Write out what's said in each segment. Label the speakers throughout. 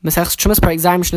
Speaker 1: Mishnah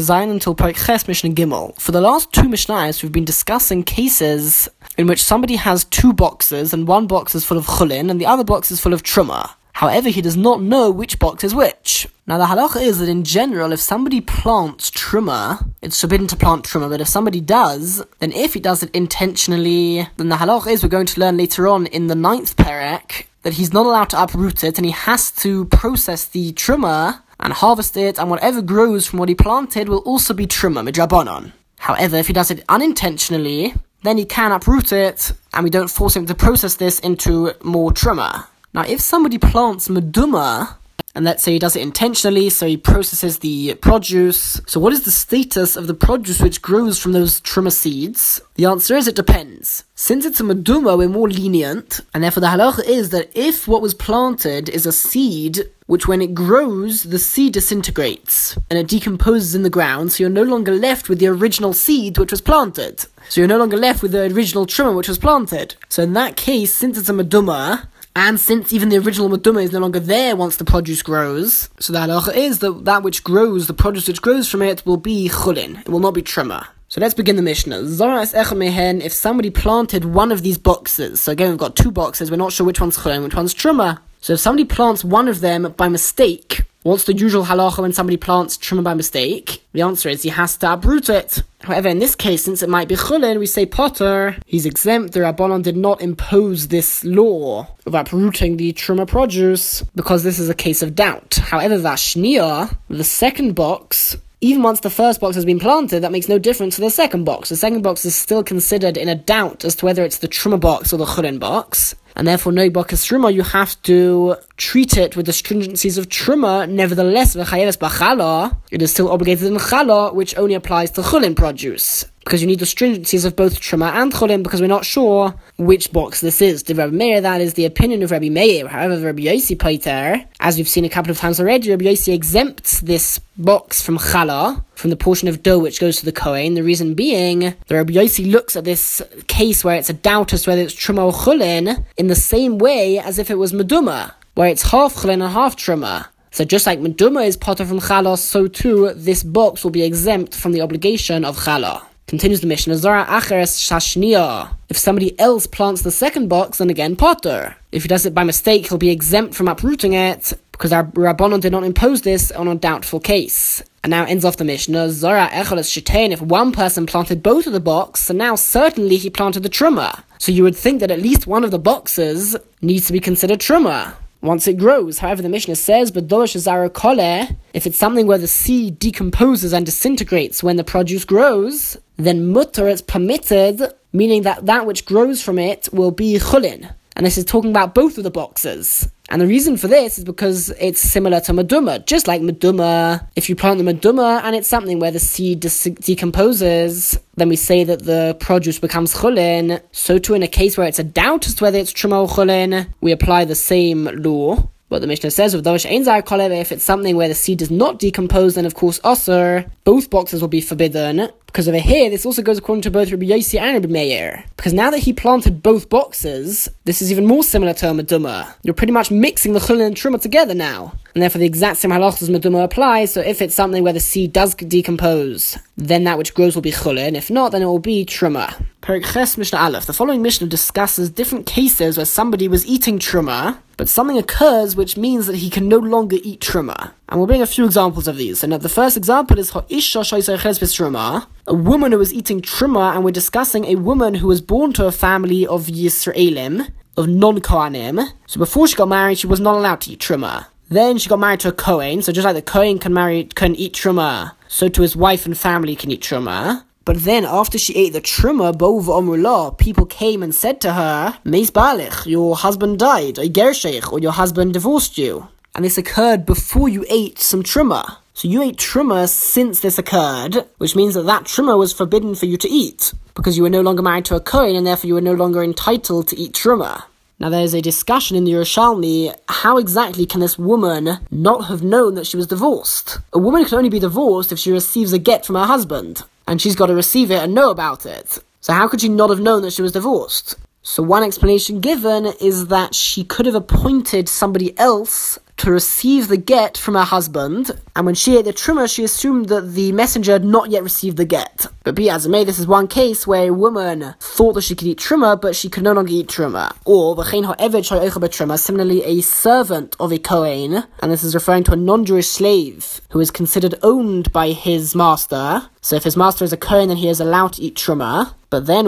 Speaker 1: Zayin until Mishnah Gimel. For the last two Mishnahs, we've been discussing cases in which somebody has two boxes, and one box is full of chulin, and the other box is full of truma. However, he does not know which box is which. Now, the halacha is that in general, if somebody plants truma, it's forbidden to plant truma, but if somebody does, then if he does it intentionally, then the halacha is we're going to learn later on in the ninth parak that he's not allowed to uproot it and he has to process the truma and harvest it, and whatever grows from what he planted will also be truma, midrabanon. However, if he does it unintentionally, then he can uproot it, and we don't force him to process this into more truma. Now, if somebody plants meduma, and let's say he does it intentionally, so he processes the produce. So, what is the status of the produce which grows from those truma seeds? The answer is it depends. Since it's a meduma, we're more lenient, and therefore the halacha is that if what was planted is a seed which when it grows, the seed disintegrates and it decomposes in the ground, so you're no longer left with the original seed which was planted. So you're no longer left with the original truma which was planted. So in that case, since it's a meduma, and since even the original Meduma is no longer there once the produce grows, so the halacha is that that which grows, the produce which grows from it, will be chulin. It will not be truma. So let's begin the Mishnah. mehen, if somebody planted one of these boxes, so again we've got two boxes, we're not sure which one's chulin, which one's truma. So if somebody plants one of them by mistake, What's the usual halacha when somebody plants truma by mistake? The answer is he has to uproot it. However, in this case, since it might be chulin, we say potter, he's exempt. The Rabbanon did not impose this law of uprooting the truma produce because this is a case of doubt. However, Vashnia, the second box, even once the first box has been planted, that makes no difference to the second box. The second box is still considered in a doubt as to whether it's the truma box or the chulin box and therefore no bakas truma, you have to treat it with the stringencies of truma. Nevertheless, it is still obligated in chala, which only applies to chulin produce because you need the stringencies of both Truma and Chulin, because we're not sure which box this is. The Rabbi Meir, that is the opinion of Rabbi Meir. However, Rabbi Yossi Paiter, as we've seen a couple of times already, Rabbi Yossi exempts this box from Chala, from the portion of dough which goes to the Kohen. The reason being, the Rabbi Yossi looks at this case where it's a doubt as to whether it's Truma or Chulin, in the same way as if it was Meduma, where it's half Chulin and half Truma. So just like Meduma is potter from Chala, so too this box will be exempt from the obligation of Chala. Continues the Mishnah, Zara Acheres Shashnia. If somebody else plants the second box, then again Potter. If he does it by mistake, he'll be exempt from uprooting it, because our Rabbanon did not impose this on a doubtful case. And now ends off the Mishnah, Zara Echeles Shitain, if one person planted both of the boxes, so now certainly he planted the Truma. So you would think that at least one of the boxes needs to be considered Truma once it grows. However, the Mishnah says, but if it's something where the seed decomposes and disintegrates when the produce grows, then mutter is permitted, meaning that that which grows from it will be chulin. And this is talking about both of the boxes. And the reason for this is because it's similar to Meduma. Just like Meduma, if you plant the Meduma and it's something where the seed de- decomposes, then we say that the produce becomes chulin. So too in a case where it's a doubt as to whether it's truma or chulin, we apply the same law. What the Mishnah says with of Dosh Ein if it's something where the seed does not decompose, then of course Osir, both boxes will be forbidden. Because over here, this also goes according to both Rabbi Yossi and Rabbi Meir. Because now that he planted both boxes, this is even more similar to a Meduma. You're pretty much mixing the Chulin and Truma together now. And therefore the exact same halachas as Meduma applies, so if it's something where the seed does decompose, then that which grows will be Chulin. If not, then it will be Truma. Perek Mishnah Aleph. The following Mishnah discusses different cases where somebody was eating Truma, but something occurs which means that he can no longer eat truma. And we'll bring a few examples of these. And the first example is Ha'isha truma, a woman who was eating truma, and we're discussing a woman who was born to a family of Yisraelim, of non-Kohanim. So before she got married, she was not allowed to eat truma. Then she got married to a Kohen, so just like the Kohen can marry can eat truma, so to his wife and family can eat truma. But then, after she ate the truma, bov omrullah, people came and said to her, Meis balich, your husband died, or gersheich, or your husband divorced you. And this occurred before you ate some truma. So you ate truma since this occurred, which means that that truma was forbidden for you to eat, because you were no longer married to a Kohen, and therefore you were no longer entitled to eat truma. Now, there's a discussion in the Yerushalmi how exactly can this woman not have known that she was divorced? A woman can only be divorced if she receives a get from her husband and she's got to receive it and know about it. So how could she not have known that she was divorced? So one explanation given is that she could have appointed somebody else to receive the get from her husband, and when she ate the truma, she assumed that the messenger had not yet received the get. But be as it may, this is one case where a woman thought that she could eat truma, but she could no longer eat truma. Or, v'chein ha'eved shayocha trimmer, similarly, a servant of a Kohen, and this is referring to a non-Jewish slave who is considered owned by his master. So if his master is a Kohen, then he is allowed to eat truma. But then,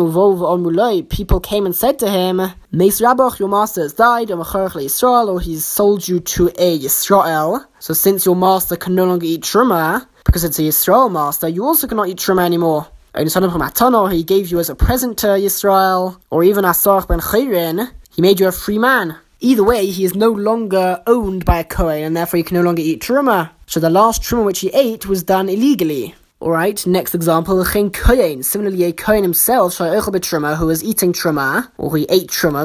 Speaker 1: people came and said to him, Mace Rabach, your master has died, Israel, or he's sold you to a Yisrael. So since your master can no longer eat truma, because it's a Yisrael master, you also cannot eat truma anymore. Or he gave you as a present to Yisrael, or even Asar ben Chayrin, he made you a free man. Either way, he is no longer owned by a Kohen, and therefore he can no longer eat truma. So the last truma which he ate was done illegally. Alright, next example, Chen Kohen. Similarly, a Kohen himself, truma, who was eating truma, or he ate truma,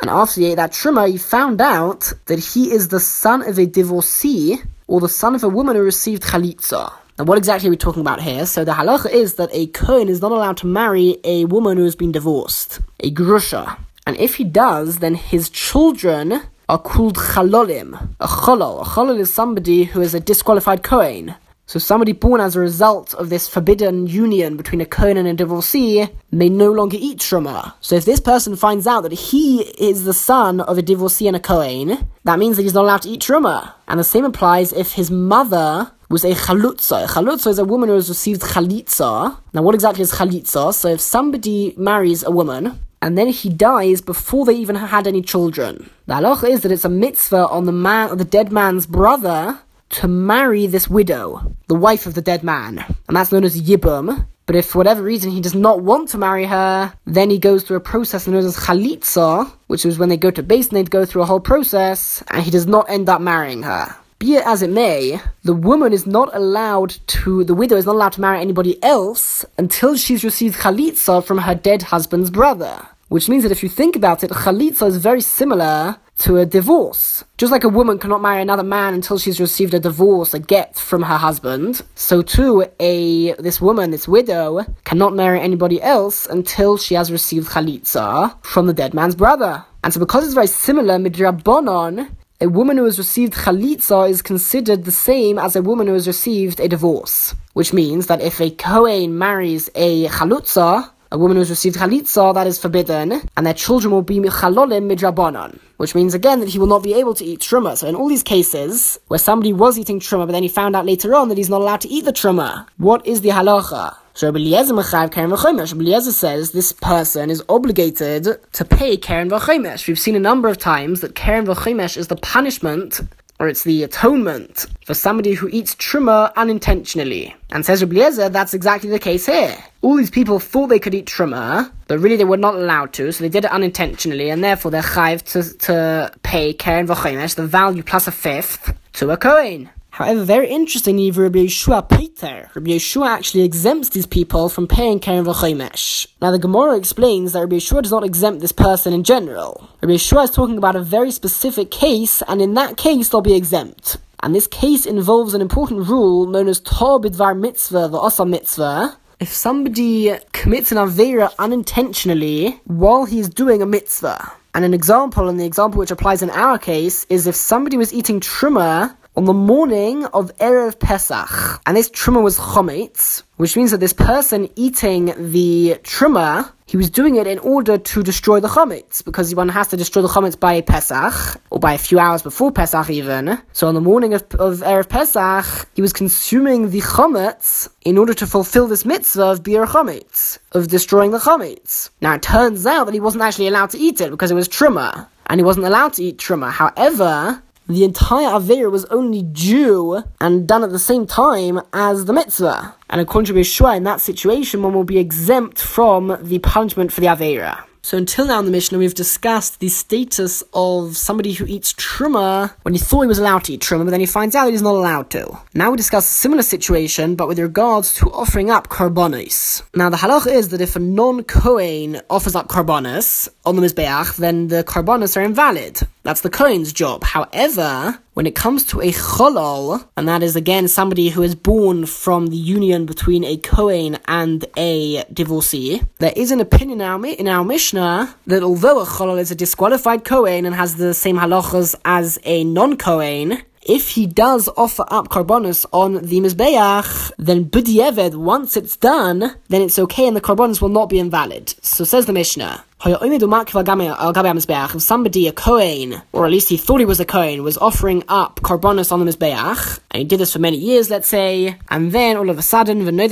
Speaker 1: and after he ate that truma, he found out that he is the son of a divorcee, or the son of a woman who received chalitza. Now, what exactly are we talking about here? So, the halacha is that a Kohen is not allowed to marry a woman who has been divorced, a grusha. And if he does, then his children are called chalolim. A chalol. A chalol is somebody who is a disqualified Kohen. So somebody born as a result of this forbidden union between a Kohen and a divorcee may no longer eat Truma. So if this person finds out that he is the son of a divorcee and a Kohen, that means that he's not allowed to eat Truma. And the same applies if his mother was a chalutza. A chalutza is a woman who has received chalitza. Now what exactly is chalitza? So if somebody marries a woman, and then he dies before they even had any children. The halacha is that it's a mitzvah on the man, the dead man's brother, to marry this widow, the wife of the dead man, and that's known as yibum. But if for whatever reason he does not want to marry her, then he goes through a process known as chalitza, which is when they go to base and they go through a whole process, and he does not end up marrying her. Be it as it may, the woman is not allowed to, the widow is not allowed to marry anybody else until she's received chalitza from her dead husband's brother. Which means that if you think about it, chalitza is very similar to a divorce. Just like a woman cannot marry another man until she's received a divorce, a get from her husband, so too a this woman, this widow, cannot marry anybody else until she has received chalitza from the dead man's brother. And so because it's very similar, midrabanon, a woman who has received chalitza is considered the same as a woman who has received a divorce. Which means that if a Kohen marries a chalutza, a woman who's received chalitza, that is forbidden, and their children will be chalolim midrabanan, which means again that he will not be able to eat truma. So in all these cases, where somebody was eating truma, but then he found out later on that he's not allowed to eat the truma, what is the halacha? So Rabbi Eliezer says this person is obligated to pay keren v'chomesh. We've seen a number of times that keren v'chomesh is the punishment or it's the atonement for somebody who eats truma unintentionally. And says Rabbi that's exactly the case here. All these people thought they could eat truma, but really they were not allowed to, so they did it unintentionally, and therefore they're chayiv to, to pay keren v'chomesh, the value plus a fifth, to a kohen. However, very interestingly, Rabbi Yeshua Peter, Rabbi Yeshua actually exempts these people from paying Keren V'chomesh. Now, the Gemara explains that Rabbi Yeshua does not exempt this person in general. Rabbi Yeshua is talking about a very specific case, and in that case, they'll be exempt. And this case involves an important rule known as Tor Bidvar Mitzvah, the Asa Mitzvah, if somebody commits an Avera unintentionally while he's doing a mitzvah. And an example, and the example which applies in our case, is if somebody was eating truma on the morning of Erev Pesach. And this truma was chometz, which means that this person eating the truma, he was doing it in order to destroy the chometz, because one has to destroy the chometz by Pesach, or by a few hours before Pesach even. So on the morning of, of Erev Pesach, he was consuming the chometz in order to fulfill this mitzvah of biur chometz, of destroying the chometz. Now it turns out that he wasn't actually allowed to eat it because it was truma and he wasn't allowed to eat truma. However, the entire Avera was only due and done at the same time as the mitzvah. And according to Yeshua, in that situation, one will be exempt from the punishment for the Avera. So until now in the Mishnah, we've discussed the status of somebody who eats truma when he thought he was allowed to eat truma, but then he finds out he's not allowed to. Now we discuss a similar situation, but with regards to offering up karbonis. Now the halach is that if a non-Kohen offers up karbonis, on the Mizbeach, then the Karbonis are invalid. That's the Kohen's job. However, when it comes to a Cholol, and that is again somebody who is born from the union between a Kohen and a divorcee, there is an opinion in our, Mishnah that although a Cholol is a disqualified Kohen and has the same halachas as a non-Kohen, if he does offer up carbonus on the Mizbeach, then B'dieved, once it's done, then it's okay and the carbonus will not be invalid. So says the Mishnah. If somebody, a Kohen, or at least he thought he was a Kohen, was offering up carbonus on the Mizbeach, and he did this for many years, let's say, and then all of a sudden, ben ben.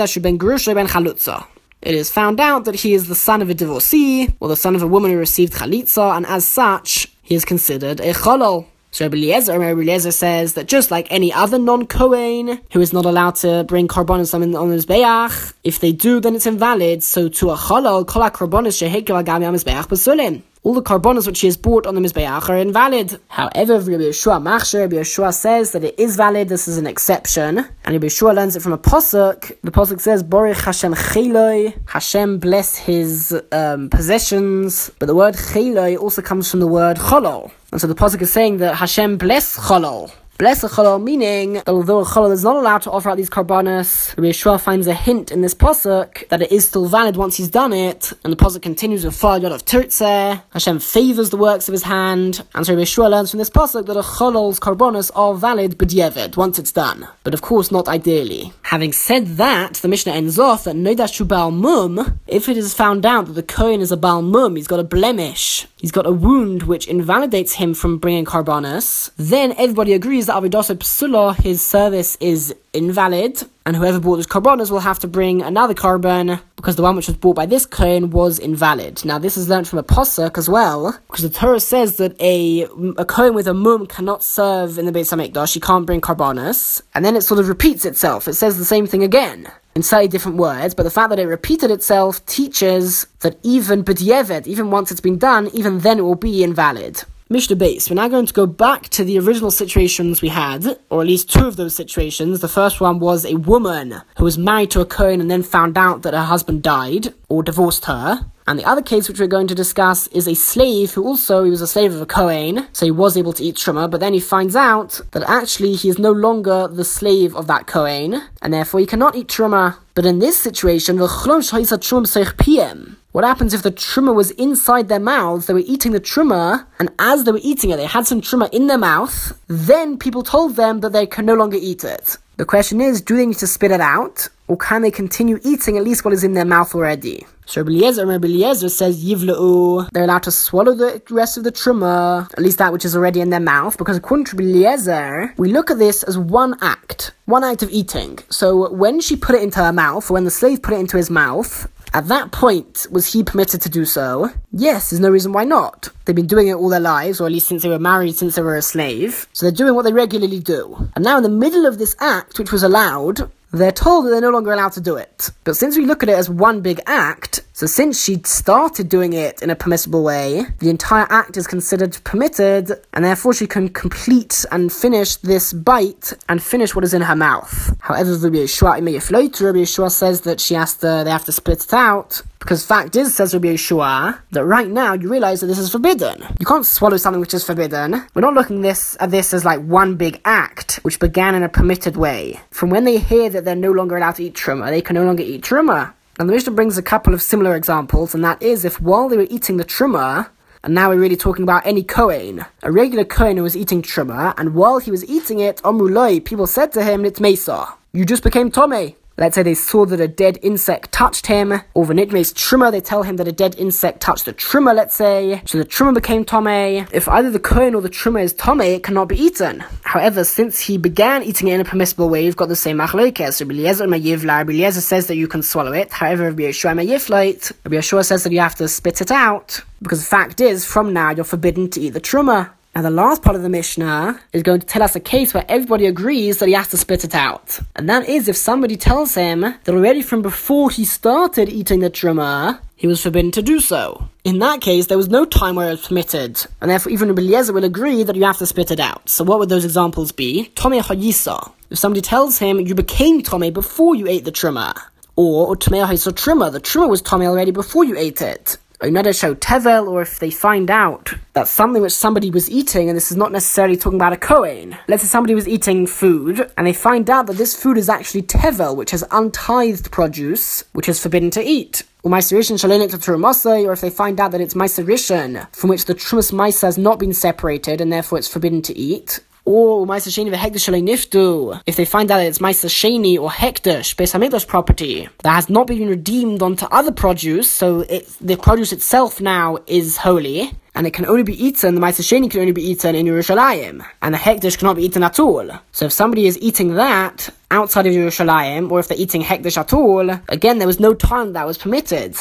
Speaker 1: It is found out that he is the son of a divorcee, or the son of a woman who received chalitza, and as such, he is considered a cholol. So Eliezer, Eliezer says that just like any other non-Kohen who is not allowed to bring carbonus on, his beach, if they do, then it's invalid. So to a cholol, kol ha-carbonus shehekel agami ha-mizbeach basulim all the carbonas which he has bought on the Mizbeach are invalid. However, Rabbi Yeshua Machsher, Rabbi Yeshua says that it is valid, this is an exception, and Rabbi Yeshua learns it from a Pasuk. The Pasuk says, Borich Hashem Cheloi, Hashem bless his um, possessions, but the word Cheloi also comes from the word Cholol. And so the Pasuk is saying that Hashem bless Cholol. Bless a cholol, meaning that although a cholol is not allowed to offer out these karbanas, Rabbi Yeshua finds a hint in this pasuk that it is still valid once he's done it, and the pasuk continues with far yod of Tirtzeh, Hashem favors the works of his hand, and so Rabbi Yeshua learns from this pasuk that a cholol's karbanas are valid b'diavad, once it's done, but of course not ideally. Having said that, the Mishnah ends off that Nodash Baal Mum, if it is found out that the Kohen is a Baal Mum, he's got a blemish, he's got a wound which invalidates him from bringing karbanas, then everybody agrees that Avidosa Psula, his service is invalid, and whoever bought those carbonas will have to bring another carbon because the one which was bought by this Kohen was invalid. Now, this is learned from a posuk as well, because the Torah says that a, a Kohen with a mum cannot serve in the Beit HaMikdash, he can't bring carbonas, and then it sort of repeats itself. It says the same thing again in slightly different words, but the fact that it repeated itself teaches that even B'dievet, even once it's been done, even then it will be invalid. Mishnah base. We're now going to go back to the original situations we had, or at least two of those situations. The first one was a woman who was married to a Kohen and then found out that her husband died or divorced her. And the other case which we're going to discuss is a slave who also he was a slave of a Kohen, so he was able to eat truma, but then he finds out that actually he is no longer the slave of that Kohen, and therefore he cannot eat truma. But in this situation, the. What happens if the truma was inside their mouths, they were eating the truma, and as they were eating it, they had some truma in their mouth, then people told them that they can no longer eat it. The question is, do they need to spit it out, or can they continue eating at least what is in their mouth already? So Rabbi says yivla'u, they're allowed to swallow the rest of the truma, at least that which is already in their mouth, because according to we look at this as one act, one act of eating. So when she put it into her mouth, or when the slave put it into his mouth, at that point, was he permitted to do so? Yes, there's no reason why not. They've been doing it all their lives, or at least since they were married, since they were a slave. So they're doing what they regularly do. And now in the middle of this act, which was allowed, they're told that they're no longer allowed to do it. But since we look at it as one big act, so since she'd started doing it in a permissible way, the entire act is considered permitted, and therefore she can complete and finish this bite and finish what is in her mouth. However, Rabbi Yeshua, Rabbi Yeshua says that she has to, they have to split it out, because fact is, says Rabbi Yeshua, that right now you realize that this is forbidden. You can't swallow something which is forbidden. We're not looking this at this as like one big act, which began in a permitted way. From when they hear that they're no longer allowed to eat truma, they can no longer eat truma. And the Mishnah brings a couple of similar examples, and that is if while they were eating the truma, and now we're really talking about any Kohen, a regular Kohen who was eating truma, and while he was eating it, Omuloi, people said to him, it's Mesa. You just became Tomei. Let's say they saw that a dead insect touched him, or Vanidme's trimmer, they tell him that a dead insect touched the trimmer, let's say. So the trimmer became Tome. If either the Kohen or the trimmer is Tome, it cannot be eaten. However, since he began eating it in a permissible way, you've got the same machlokes. Rabbi Eliezer and Rabbi Eliezer says that you can swallow it. However, Rabbi Yeshua Mayiflate, Rabbi Yeshua says that you have to spit it out. Because the fact is, from now, you're forbidden to eat the truma. And the last part of the Mishnah is going to tell us a case where everybody agrees that he has to spit it out. And that is if somebody tells him that already from before he started eating the truma, he was forbidden to do so. In that case, there was no time where it was permitted, and therefore even Eliezer will agree that you have to spit it out. So what would those examples be? Tomei Hayisa. If somebody tells him you became Tomei before you ate the truma, or Tomei Hayisa truma, the truma was Tomei already before you ate it. Another show tevel, or if they find out that something which somebody was eating, and this is not necessarily talking about a kohen. Let's say somebody was eating food, and they find out that this food is actually tevel, which has untithed produce, which is forbidden to eat. Or Maiserishan Shalonik to Turumosai, or if they find out that it's Meiser from which the Trumas Meiser has not been separated and therefore it's forbidden to eat, or Maisa Sheni v'Hekdesh niftu. If they find out that it's Maisa Sheni or Hekdesh, Beis property, that has not been redeemed onto other produce, so the produce itself now is holy, and it can only be eaten, the Maisa Sheni can only be eaten in Yerushalayim, and the Hekdesh cannot be eaten at all. So if somebody is eating that outside of Yerushalayim, or if they're eating Hekdesh at all, again, there was no time that was permitted.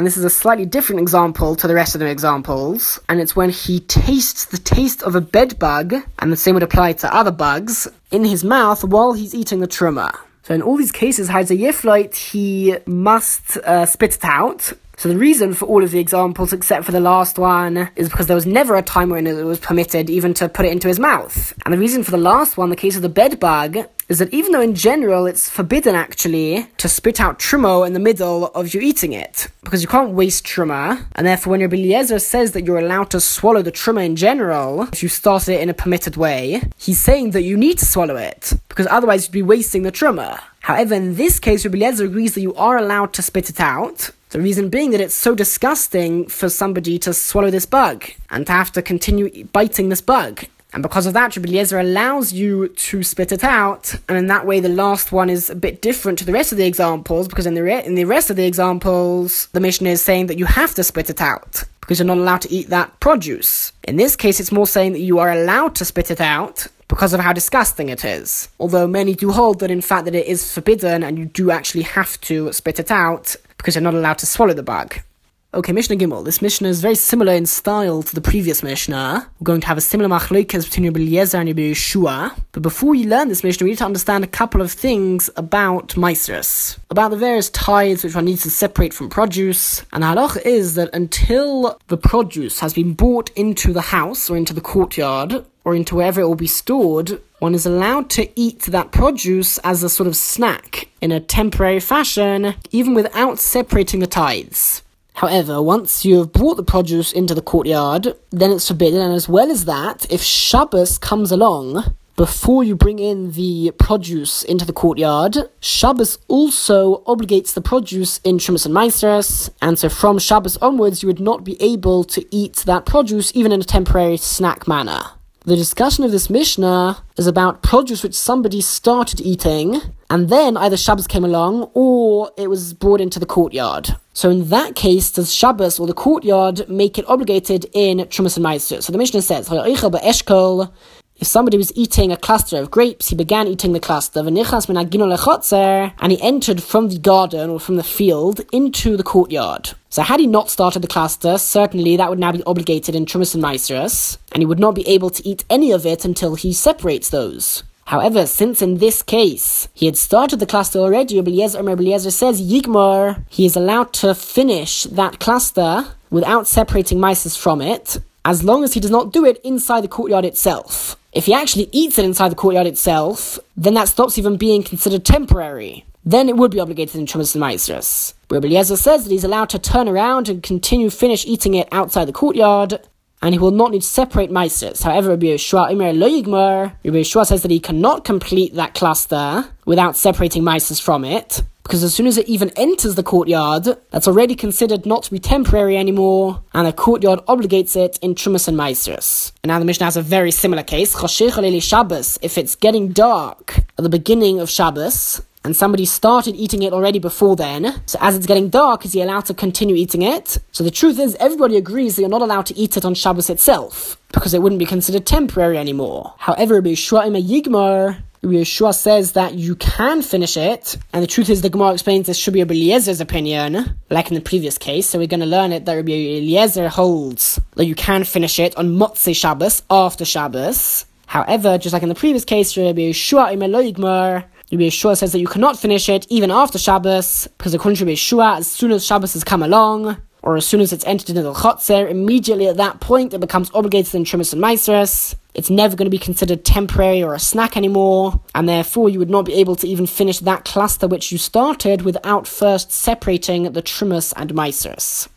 Speaker 1: And this is a slightly different example to the rest of the examples, and it's when he tastes the taste of a bed bug, and the same would apply to other bugs, in his mouth while he's eating the truma. So in all these cases, Heizer Yiflite, he must uh, spit it out, so the reason for all of the examples, except for the last one, is because there was never a time when it was permitted even to put it into his mouth. And the reason for the last one, the case of the bed bug, is that even though in general it's forbidden actually to spit out trumo in the middle of you eating it, because you can't waste truma, and therefore when your Eliezer says that you're allowed to swallow the truma in general, if you start it in a permitted way, he's saying that you need to swallow it, because otherwise you'd be wasting the truma. However, in this case, Rabbi Eliezer agrees that you are allowed to spit it out, the reason being that it's so disgusting for somebody to swallow this bug and to have to continue biting this bug. And because of that, Rabbi Eliezer allows you to spit it out, and in that way, the last one is a bit different to the rest of the examples, because in the re- in the rest of the examples, the Mishnah is saying that you have to spit it out because you're not allowed to eat that produce. In this case, it's more saying that you are allowed to spit it out because of how disgusting it is. Although many do hold that in fact that it is forbidden and you do actually have to spit it out, because you're not allowed to swallow the bug. Okay, Mishnah Gimel. This Mishnah is very similar in style to the previous Mishnah. We're going to have a similar machlokes between Rabbi Eliezer and Rabbi Yeshua. But before we learn this Mishnah, we need to understand a couple of things about Maestris. About the various tithes which one needs to separate from produce. And the halach is that until the produce has been brought into the house or into the courtyard, or into wherever it will be stored, one is allowed to eat that produce as a sort of snack in a temporary fashion, even without separating the tithes. However, once you have brought the produce into the courtyard, then it's forbidden, and as well as that, if Shabbos comes along, before you bring in the produce into the courtyard, Shabbos also obligates the produce in Shumas and Meisters, and so from Shabbos onwards, you would not be able to eat that produce even in a temporary snack manner. The discussion of this Mishnah is about produce which somebody started eating, and then either Shabbos came along or it was brought into the courtyard. So in that case, does Shabbos or the courtyard make it obligated in Trumas and Meister? So the Mishnah says, if somebody was eating a cluster of grapes, he began eating the cluster, and he entered from the garden or from the field into the courtyard. So had he not started the cluster, certainly that would now be obligated in Trumas and Meiseras, and he would not be able to eat any of it until he separates those. However, since in this case he had started the cluster already, Eliezer, Eliezer says Yigmar, he is allowed to finish that cluster without separating mices from it, as long as he does not do it inside the courtyard itself. If he actually eats it inside the courtyard itself, then that stops even being considered temporary. Then it would be obligated in Trumas and Maestras. Rabbi Eliezer says that he's allowed to turn around and continue finish eating it outside the courtyard, and he will not need to separate Maestras. However, Rabbi Yeshua Imer Lo Rabbi Yeshua says that he cannot complete that cluster without separating Maestras from it, because as soon as it even enters the courtyard, that's already considered not to be temporary anymore, and the courtyard obligates it in Trumas and Maestras. And now the Mishnah has a very similar case. Choshech Shabbos, if it's getting dark at the beginning of Shabbos, and somebody started eating it already before then. So as it's getting dark, is he allowed to continue eating it? So the truth is, everybody agrees that you're not allowed to eat it on Shabbos itself, because it wouldn't be considered temporary anymore. However, Rabbi Yeshua Yigmar Rabbi Yeshua says that you can finish it, and the truth is the Gemara explains this should be Rabbi Eliezer's opinion, like in the previous case, so we're going to learn it that Rabbi Eliezer holds that you can finish it on Motzei Shabbos, after Shabbos. However, just like in the previous case, Rabbi Yeshua Imeloigmar, Rabbi Yeshua says that you cannot finish it even after Shabbos, because according to Rabbi Yeshua, as soon as Shabbos has come along, or as soon as it's entered into the chotzer, immediately at that point it becomes obligated in Trimus and Maisres. It's never going to be considered temporary or a snack anymore, and therefore you would not be able to even finish that cluster which you started without first separating the Trimus and Maisres.